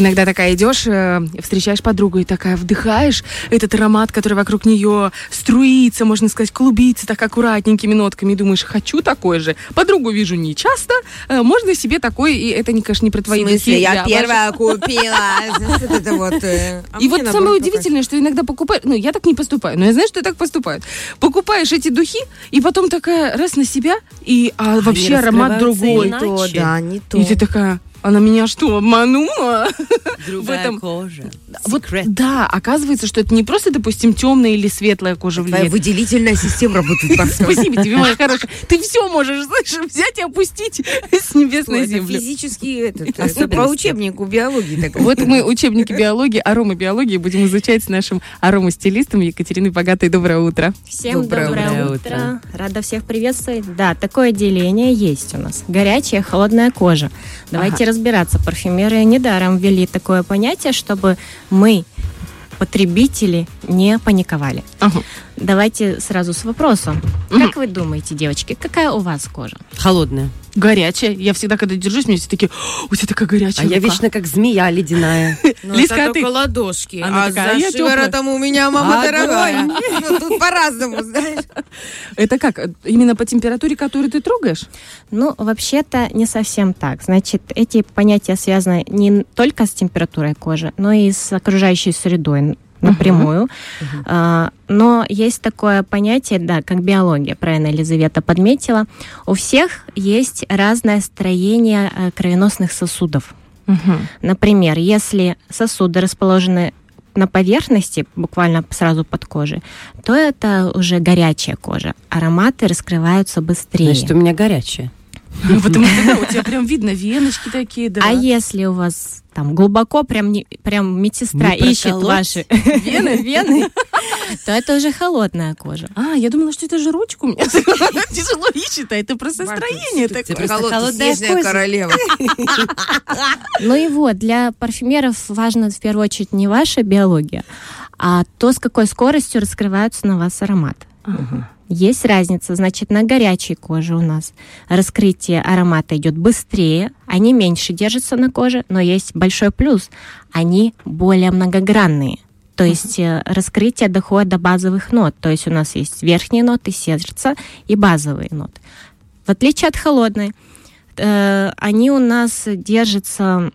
Иногда такая идешь, э, встречаешь подругу и такая вдыхаешь этот аромат, который вокруг нее струится, можно сказать, клубится так аккуратненькими нотками, и думаешь, хочу такой же. Подругу вижу не часто, э, можно себе такой, и это, конечно, не про твои В смысле, духи, я да, первая купила. Это вот, э, а И вот самое удивительное, что иногда покупаешь, ну, я так не поступаю, но я знаю, что так поступают. Покупаешь эти духи, и потом такая раз на себя, и а, вообще аромат другой. да, не то. И ты такая, она меня что, обманула? Другая этом- кожа. Вот, да, оказывается, что это не просто, допустим, темная или светлая кожа Твоя влияет. выделительная система работает. Спасибо тебе, моя хорошая. Ты все можешь, слышишь, взять и опустить с небес на землю. физически, этот, это Особенности. по учебнику биологии. такой. Вот мы учебники биологии, аромабиологии будем изучать с нашим аромастилистом Екатериной Богатой. Доброе утро. Всем Доброе доброе, утро. утро. Рада всех приветствовать. Да, такое деление есть у нас. Горячая, холодная кожа. Давайте разбираться. Парфюмеры недаром ввели такое понятие, чтобы мы, потребители, не паниковали. Ага. Давайте сразу с вопросом. Как вы думаете, девочки, какая у вас кожа? Холодная. Горячая. Я всегда, когда держусь, мне все такие, «О, у тебя такая А горячая я рука». вечно как змея ледяная. Ну, Лизка, это а ты? только ладошки. Она а такая, за «Я тёплая». шиворотом у меня мама дорогая. Ну, тут по-разному, знаешь. Это как? Именно по температуре, которую ты трогаешь? Ну, вообще-то не совсем так. Значит, эти понятия связаны не только с температурой кожи, но и с окружающей средой напрямую. А, но есть такое понятие, да, как биология, правильно Елизавета подметила. У всех есть разное строение э, кровеносных сосудов. Например, если сосуды расположены на поверхности, буквально сразу под кожей, то это уже горячая кожа. Ароматы раскрываются быстрее. Значит, у меня горячая. Ну, потому что, да, у тебя прям видно веночки такие, да. А если у вас там глубоко прям, не, прям медсестра Не ищет ваши вены, вены, то это уже холодная кожа. А, я думала, что это же ручку у меня тяжело ищет, а это просто строение такое. холодная кожа. королева. Ну и вот, для парфюмеров важно в первую очередь не ваша биология, а то, с какой скоростью раскрываются на вас ароматы. Есть разница, значит, на горячей коже у нас раскрытие аромата идет быстрее, они меньше держатся на коже, но есть большой плюс, они более многогранные. То есть э, раскрытие доходит до базовых нот. То есть у нас есть верхние ноты, сердца и базовые ноты. В отличие от холодной, э, они у нас держатся,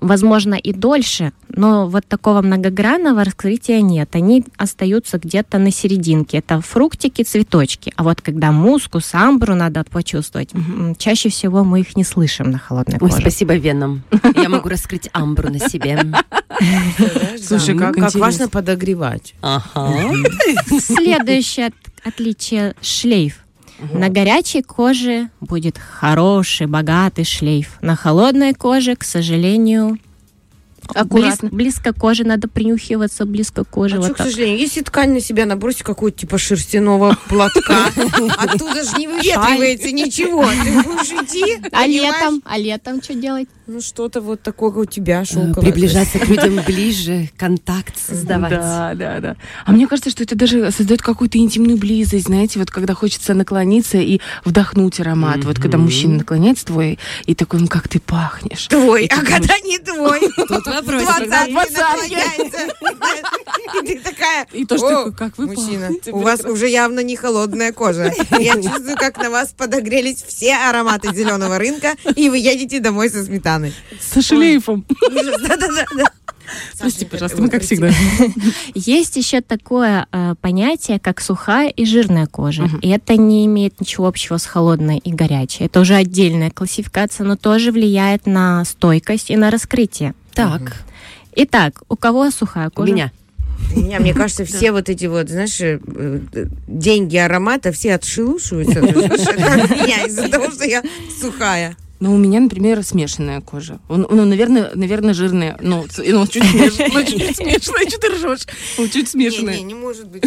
возможно, и дольше, но вот такого многогранного раскрытия нет. Они остаются где-то на серединке. Это фруктики, цветочки. А вот когда мускус, амбру надо почувствовать, чаще всего мы их не слышим на холодной Ой, коже. спасибо венам. Я могу раскрыть амбру на себе. Слушай, как ну, важно подогревать. Ага. Следующее от- отличие шлейф. На горячей коже будет хороший, богатый шлейф. На холодной коже, к сожалению, Аккуратно. близ- близко к коже надо принюхиваться, близко к коже. А вот что, к так. сожалению, если ткань на себя набросить какую-то типа шерстяного платка, оттуда же не выветривается ничего. Ты будешь идти, А летом? А летом что делать? Ну, что-то вот такое у тебя Э, шелковое. Приближаться к людям ближе, контакт создавать. Да, да, да. А мне кажется, что это даже создает какую-то интимную близость, знаете, вот когда хочется наклониться и вдохнуть аромат. Вот когда мужчина наклоняется твой, и такой, ну как ты пахнешь. Твой, а когда не твой? Тут Двадцатки двадцатки. наклоняется. И ты такая, И тоже «О, такой, как вы Мужчина, пахнете, у вас уже явно не холодная кожа. Я чувствую, как на вас подогрелись все ароматы зеленого рынка, и вы едете домой со сметаной. Со шлейфом. Да-да-да. Прости, пожалуйста, мы как всегда. Есть еще такое э, понятие, как сухая и жирная кожа. И это не имеет ничего общего с холодной и горячей. Это уже отдельная классификация, но тоже влияет на стойкость и на раскрытие. Так, Итак, у кого сухая у кожа? меня. У меня, мне кажется, все вот эти вот, знаешь, э, э, деньги аромата, все отшелушиваются от меня из-за того, что я сухая. Ну, у меня, например, смешанная кожа. Он- Ну, наверное, наверное, жирная. Ну, ц- ну, чуть смешанная. Ну, чуть смешанная. Что ты ржешь? Ну, чуть Не, не, смешанная. не может быть.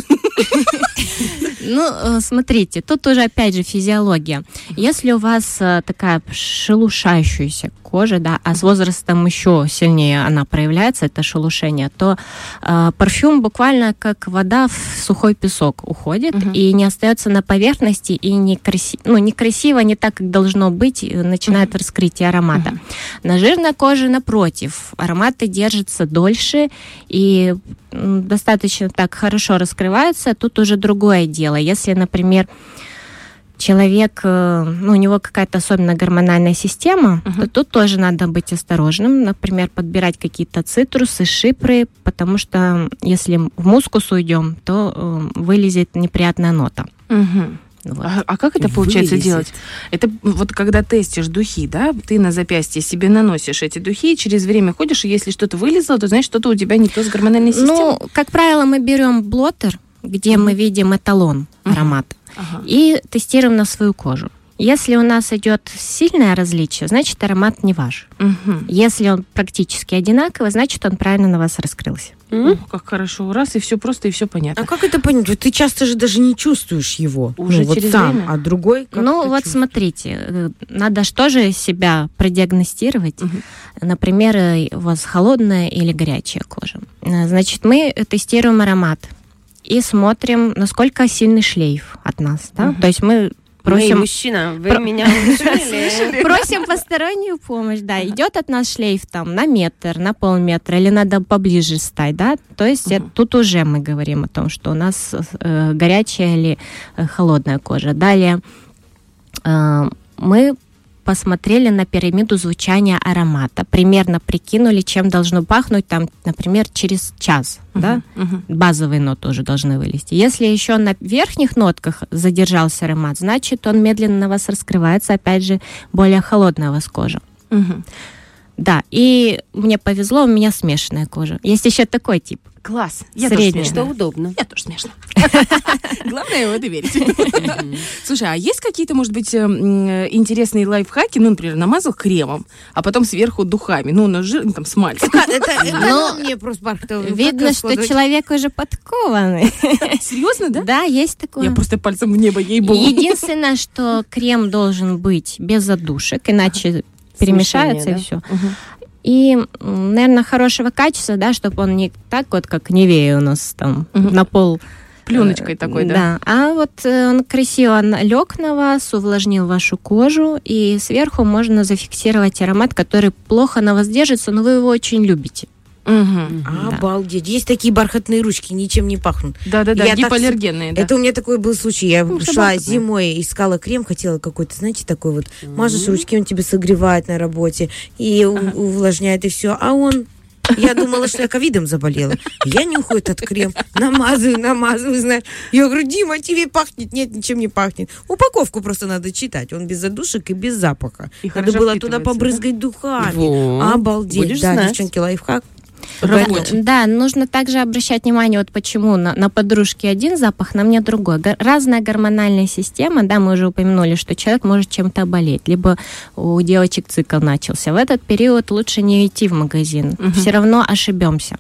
Ну, э, смотрите, тут уже опять же физиология. Если у вас э, такая шелушающаяся кожи, да, а с возрастом еще сильнее она проявляется, это шелушение, то э, парфюм буквально как вода в сухой песок уходит Мгм. и не остается на поверхности и не, краси... ну, некрасиво, не так, как должно быть, начинает раскрытие аромата. Мгм. На жирной коже, напротив, ароматы держатся дольше и достаточно так хорошо раскрываются. Тут уже другое дело. Если, например, человек, э, ну, у него какая-то особенно гормональная система, Мгм. то тут тоже надо быть осторожным. Например, подбирать какие-то цитрусы, шипры, потому что если в мускус уйдем, то э, вылезет неприятная нота. Мгм. Вот. А, а как это получается Вылезет. делать? Это вот когда тестишь духи, да, ты на запястье себе наносишь эти духи, и через время ходишь, и если что-то вылезло, то значит что-то у тебя не то с гормональной системой. Ну, как правило, мы берем блотер, где мы видим эталон аромата, Ага. и тестируем на свою кожу. Если у нас идет сильное различие, значит аромат не ваш. Мгм. Если он практически одинаковый, значит он правильно на вас раскрылся. О, как хорошо. Раз, и все просто, и все понятно. А как это понять? Вот Ты часто же даже не чувствуешь его. Уже ну, вот через сам, время? а другой как ну вот чувствуешь? смотрите, э, надо что же себя продиагностировать. Мгм. Например, э, у вас холодная или горячая кожа. Э, Значит, мы тестируем аромат и смотрим, насколько сильный шлейф от нас. Да? Мгм. То есть мы просим мужчина, вы Про- меня? Просим постороннюю помощь, да. Идет от нас шлейф там на метр, на полметра, или надо поближе стать, да. То есть тут уже мы говорим о том, что у нас э, горячая или э, холодная кожа. Далее э, мы посмотрели на пирамиду звучания аромата, примерно прикинули, чем должно пахнуть там, например, через час, да, Мгм. базовые ноты уже должны вылезти. Если еще на верхних нотках задержался аромат, значит, он медленно на вас раскрывается, опять же, более холодная у вас кожа. Мгм. Да, и мне повезло, у меня смешанная кожа. Есть еще такой тип. Класс. Я Средняя. тоже Что смешная. удобно. Я тоже смешно. Главное его доверить. Слушай, а есть какие-то, может быть, эм, э, интересные лайфхаки? Ну, например, намазал кремом, а потом сверху духами. Ну, на жир, ну, там, это Ну, мне просто Бархатова. Видно, что человек уже подкованный. Серьезно, да? Да, есть такое. Я просто пальцем в небо, ей-богу. Единственное, что крем должен быть без задушек, иначе перемешается и да? все. Мгм. И, наверное, хорошего качества, да, чтобы он не так вот, как Невея у нас там Мгм. на пол. Пленочкой э, такой, да? Да. А вот э, он красиво лег на вас, увлажнил вашу кожу, и сверху можно зафиксировать аромат, который плохо на вас держится, но вы его очень любите. Да. Обалдеть. Есть такие бархатные ручки, ничем не пахнут. Да-да-да, Я так гипоаллергенные, да. Это у меня такой был случай. Я Ну, шла бархатные. зимой, искала крем, хотела какой-то, знаете, такой вот. Мажешь ручки, он тебе согревает на работе и у- увлажняет, и все. А он я думала, что я ковидом заболела. Я нюхаю этот крем, намазываю, намазываю, знаешь. Я говорю, Дима, тебе пахнет? Нет, ничем не пахнет. Упаковку просто надо читать. Он без задушек и без запаха. И надо было туда побрызгать духами. Вот. Обалдеть. Будешь да, знать. девчонки, лайфхак. Рабочий. Да, нужно также обращать внимание, вот почему на, на подружке один запах, на мне другой. Го- Разная гормональная система, да, мы уже упомянули, что человек может чем-то болеть, либо у девочек цикл начался. В этот период лучше не идти в магазин, Мгм. все равно ошибемся.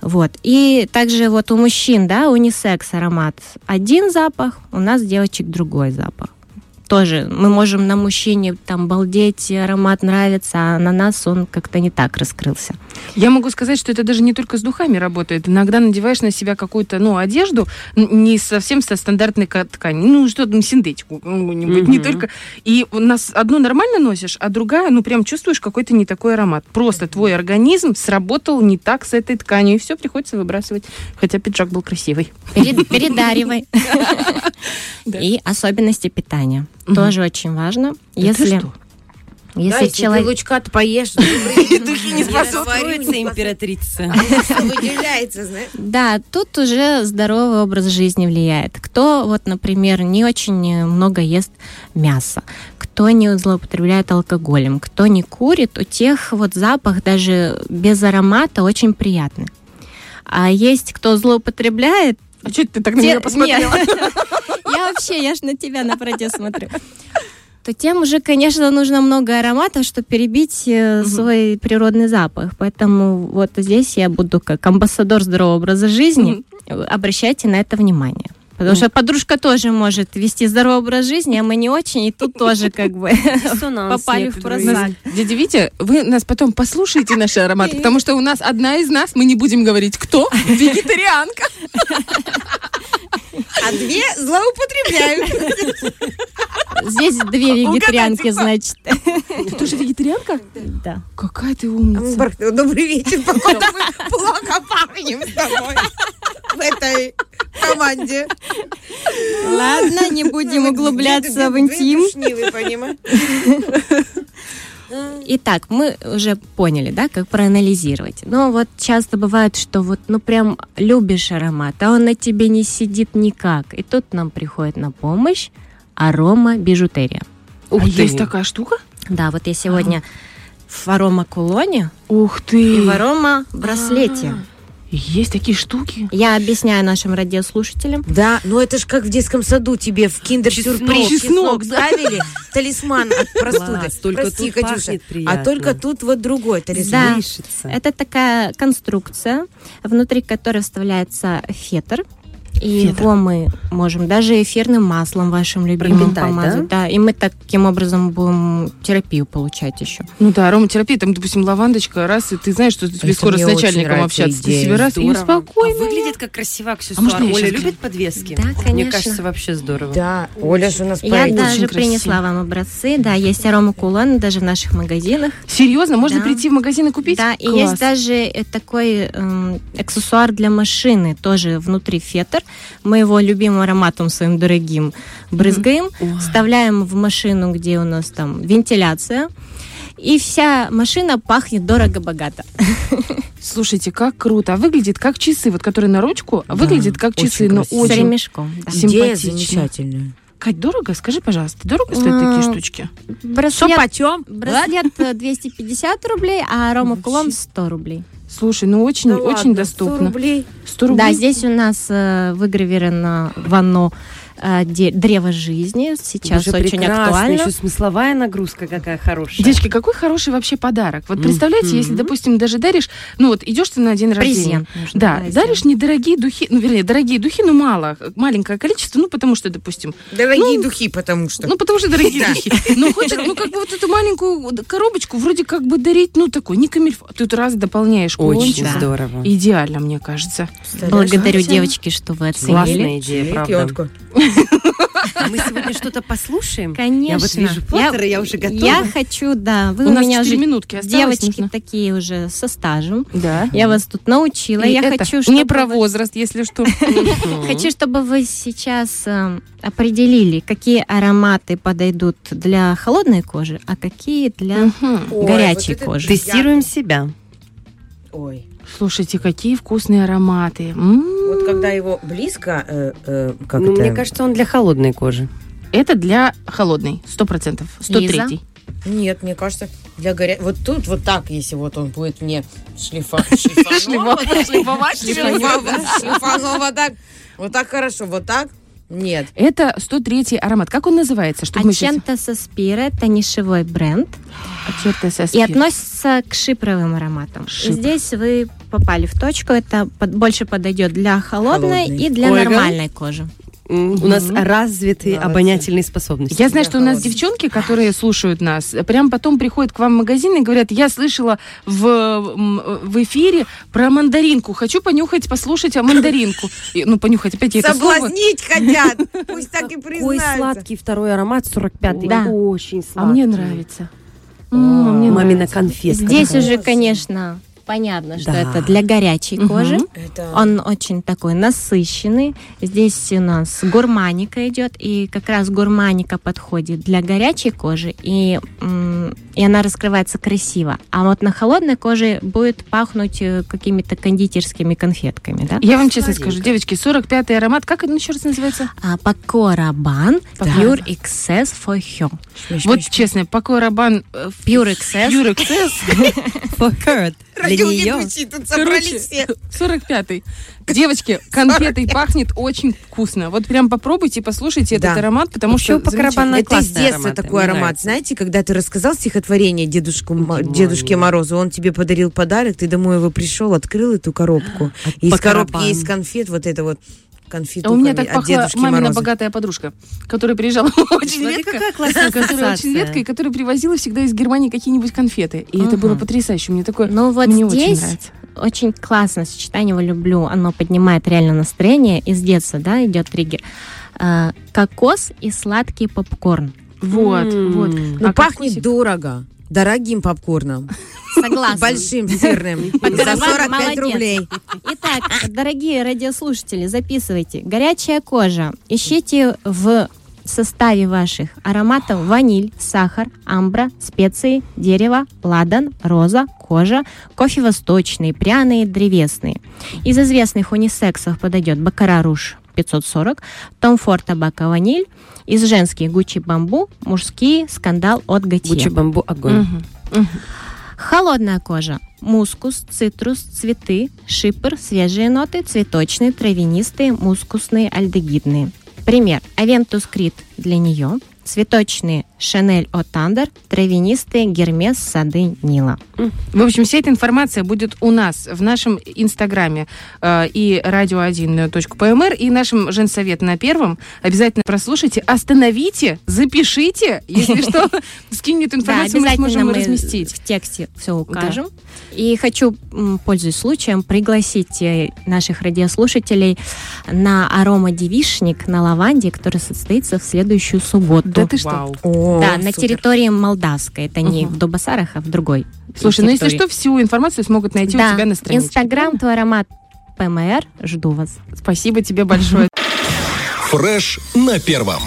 Вот. И также вот у мужчин, да, унисекс аромат один запах, у нас девочек другой запах. Тоже мы можем на мужчине там балдеть, аромат нравится, а на нас он как-то не так раскрылся. Я могу сказать, что это даже не только с духами работает. Иногда надеваешь на себя какую-то, ну, одежду не совсем со стандартной ка- ткани, ну, что-то, ну, синтетику какую-нибудь, не Мгм. только. И у нас одну нормально носишь, а другая, ну, прям чувствуешь какой-то не такой аромат. Просто твой организм сработал не так с этой тканью, и все приходится выбрасывать. Хотя пиджак был красивый. Перед- передаривай. Да. И особенности питания. Тоже очень важно. Это Если? Да, если если ты человек... лучка-то поешь, духи не расстроится императрица. Выделяется, знаешь. Да, тут уже здоровый образ жизни влияет. Кто, вот, например, не очень много ест мяса, кто не злоупотребляет алкоголем, кто не курит, у тех вот запах даже без аромата очень приятный. А есть кто злоупотребляет, А что ты так на меня посмотрела? Нет. Я вообще, я ж на тебя на протест смотрю. То тем уже, конечно, нужно много ароматов, чтобы перебить э, Мгм. свой природный запах. Поэтому вот здесь я буду как амбассадор здорового образа жизни. Обращайте на это внимание. Потому что подружка тоже может вести здоровый образ жизни, а мы не очень, и тут тоже как бы попали в просак. Дядя Витя, вы нас потом послушаете наши ароматы, потому что у нас одна из нас, мы не будем говорить, кто, вегетарианка. А две злоупотребляют. Здесь две вегетарианки, значит. Ты тоже вегетарианка? Да. Какая ты умница. Добрый вечер. Походу, мы плохо пахнем с тобой в этой команде. Ладно, не будем углубляться в интим. Итак, мы уже поняли, да, как проанализировать. Но вот часто бывает, что вот, ну, прям любишь аромат, а он на тебе не сидит никак. И тут нам приходит на помощь арома бижутерия. Ух ты. есть такая штука? Да, вот я сегодня в арома кулоне Ух и ты. в арома браслете. Есть такие штуки. Я объясняю нашим радиослушателям. Да, но это же как в детском саду тебе в киндер-сюрприз Чеснок. чеснок Чеснок, ставили, талисман от простуды. Только Прости, тут Катюша, а только тут вот другой талисман. Да. Это такая конструкция, внутри которой вставляется фетр. И Фетр. его мы можем даже эфирным маслом вашим любимым Пропитать, помазать. Да? и мы таким образом будем терапию получать еще. Ну да, ароматерапия, там, допустим, лавандочка, раз, и ты знаешь, что тебе Это скоро с мне начальником общаться. Ты идея, себе раз и Здорово. спокойно. А выглядит как красивый аксессуар. можно я Оля щас любит подвески? Да, Мне конечно. кажется, вообще здорово. Да, Оля же у нас Я даже красиво. принесла вам образцы. Да, есть арома кулон даже в наших магазинах. Серьезно, можно Да. прийти в магазин и купить? Да, и Класс. есть даже э, такой эм, аксессуар для машины, тоже внутри фетр. Мы его любимым ароматом своим дорогим брызгаем, вставляем в машину, где у нас там вентиляция. И вся машина пахнет дорого-богато. Слушайте, как круто. А выглядит как часы, вот которые на ручку, а выглядит как очень часы, но красиво. С очень ремешком. да. Идея симпатично. замечательная. Кать, дорого? Скажи, пожалуйста, дорого стоят такие штучки? Браслет, почем? браслет э, 250 рублей, а арома кулон 100 рублей. Слушай, ну очень, Да очень ладно, 100 доступно. рублей. 100 рублей? Да, здесь у нас э, выгравировано вано э, де- древо жизни. Сейчас Боже, очень прекрасно. актуально. Еще смысловая нагрузка какая хорошая. Девочки, какой хороший вообще подарок. Вот представляете, Мгм. если, допустим, даже даришь, ну вот идешь ты на день рождения. Презент нужно Да, сделать. даришь недорогие духи, ну, вернее, дорогие духи, но мало, маленькое количество, ну, потому что, допустим, Дорогие Ну, духи, потому что. ну, потому что дорогие духи. Ну, хочешь, ну, как бы вот эту маленькую коробочку вроде как бы дарить, ну, такой, не камильфо. Тут раз дополняешь Очень здорово. Идеально, мне кажется. Благодарю, девочки, что вы оценили. Классная идея, правда. А мы сегодня что-то послушаем? Конечно. Я вот вижу Поттера, я уже готова. Я хочу, да. Вы У у, нас меня 4 уже минутки осталось. девочки нужно. такие уже со стажем. Да. Я вас тут научила. И я это хочу, чтобы Не про возраст, если что. Хочу, чтобы вы сейчас э, определили, какие ароматы подойдут для холодной кожи, а какие для горячей кожи. Тестируем себя. Ой. Слушайте, какие вкусные ароматы. Вот когда его близко, э, э, как Ну, это? мне кажется, он для холодной кожи. Это для холодной, сто процентов. 103 Нет, мне кажется, для горя... Вот тут вот так, если вот он будет мне шлифа... шлифанова, Шлифовать шлифанова, так. Вот так хорошо, вот так. Нет. Это 103 аромат. Как он называется? Чтобы мы сейчас... Ачента Саспира – это нишевой бренд Ачерта и Саспир. относится к шипровым ароматам. Шипр. Здесь вы попали в точку. Это под- больше подойдет для холодной Холодной. и для Ольга? нормальной кожи. М, У нас развитые Молодцы. обонятельные способности. Я знаю, что у нас девчонки, которые слушают нас, прям потом приходят к вам в магазин и говорят, я слышала в, в эфире про мандаринку, хочу понюхать, послушать о мандаринку. И, ну, понюхать, опять я это слово. Соблазнить хотят. Пусть так и Какой признаются. сладкий второй аромат, 45-й. Да. Очень сладкий. А мне нравится. А Мамина конфетка. Здесь уже, конечно, понятно, что Да. это для горячей Мгм. кожи. Это... Он очень такой насыщенный. Здесь у нас гурманика идет, и как раз гурманика подходит для горячей кожи, и, м, и она раскрывается красиво. А вот на холодной коже будет пахнуть э, какими-то кондитерскими конфетками, да? Я вам честно Сладенько. скажу, девочки, 45-й аромат, как он еще раз называется? А Rabanne Да. Pure XS for You. Вот честно, Пако Рабан э, Pure XS. Pure XS, For her. Для нее. Тут собрались Короче, все. 45-й. Девочки, конфетой пахнет очень вкусно. Вот прям попробуйте, послушайте этот аромат, потому что Вообще, Пако замечательно. Это из детства аромат, такой аромат. нравится. Знаете, когда ты рассказал стихотворение дедушку. Дедушке Морозу, он тебе подарил подарок, ты домой его пришел, открыл эту коробку. И из коробки есть конфет, вот это вот конфеты А у меня так пахла мамина Мороза. богатая подружка, которая приезжала очень Смотри, редко. какая классная Которая очень редко, и которая привозила всегда из Германии какие-нибудь конфеты. И это Мгм. было потрясающе. Мне такое Ну вот мне очень здесь нравится. Очень классное сочетание, его люблю. Оно поднимает реально настроение. Из детства, да, идет триггер. А, кокос и сладкий попкорн. Вот, М. вот. Ну, А пахнет кокосик? дорого. Дорогим попкорном. Согласна. Большим, сырным. За Караван 45 молодец. рублей. Итак, дорогие радиослушатели, записывайте. Горячая кожа. Ищите в составе ваших ароматов ваниль, сахар, амбра, специи, дерево, ладан, роза, кожа, кофе восточный, пряные, древесные. Из известных унисексов подойдет Бакара Руж 540, Том Форд табака ваниль, из женских Гуччи Бамбу, мужские Скандал от Гуччи Готье. бамбу огонь. Мгм. Холодная кожа. Мускус, цитрус, цветы, шипр, свежие ноты, цветочные, травянистые, мускусные, альдегидные. Пример. Aventus Creed для нее. Цветочные Chanel Eau Tendre, травянистые Гермес Сады Нила. В общем, вся эта информация будет у нас в нашем инстаграме э, и радио1.пмр, и нашем женсовет на первом. Обязательно прослушайте, остановите, запишите, если что, скинь эту информацию, мы сможем мы разместить. в тексте все укажем. И хочу, пользуясь случаем, пригласить э, наших радиослушателей на аромадевишник на лаванде, который состоится в следующую субботу. Да ты что? О, Да, на супер. территории Молдавской. Это не Мгм. в Дубасарах, а в другой. Слушай, ну если что, всю информацию смогут найти да. у тебя на страничке. Инстаграм, твой аромат ПМР. Жду вас. Спасибо тебе большое. Фреш на первом.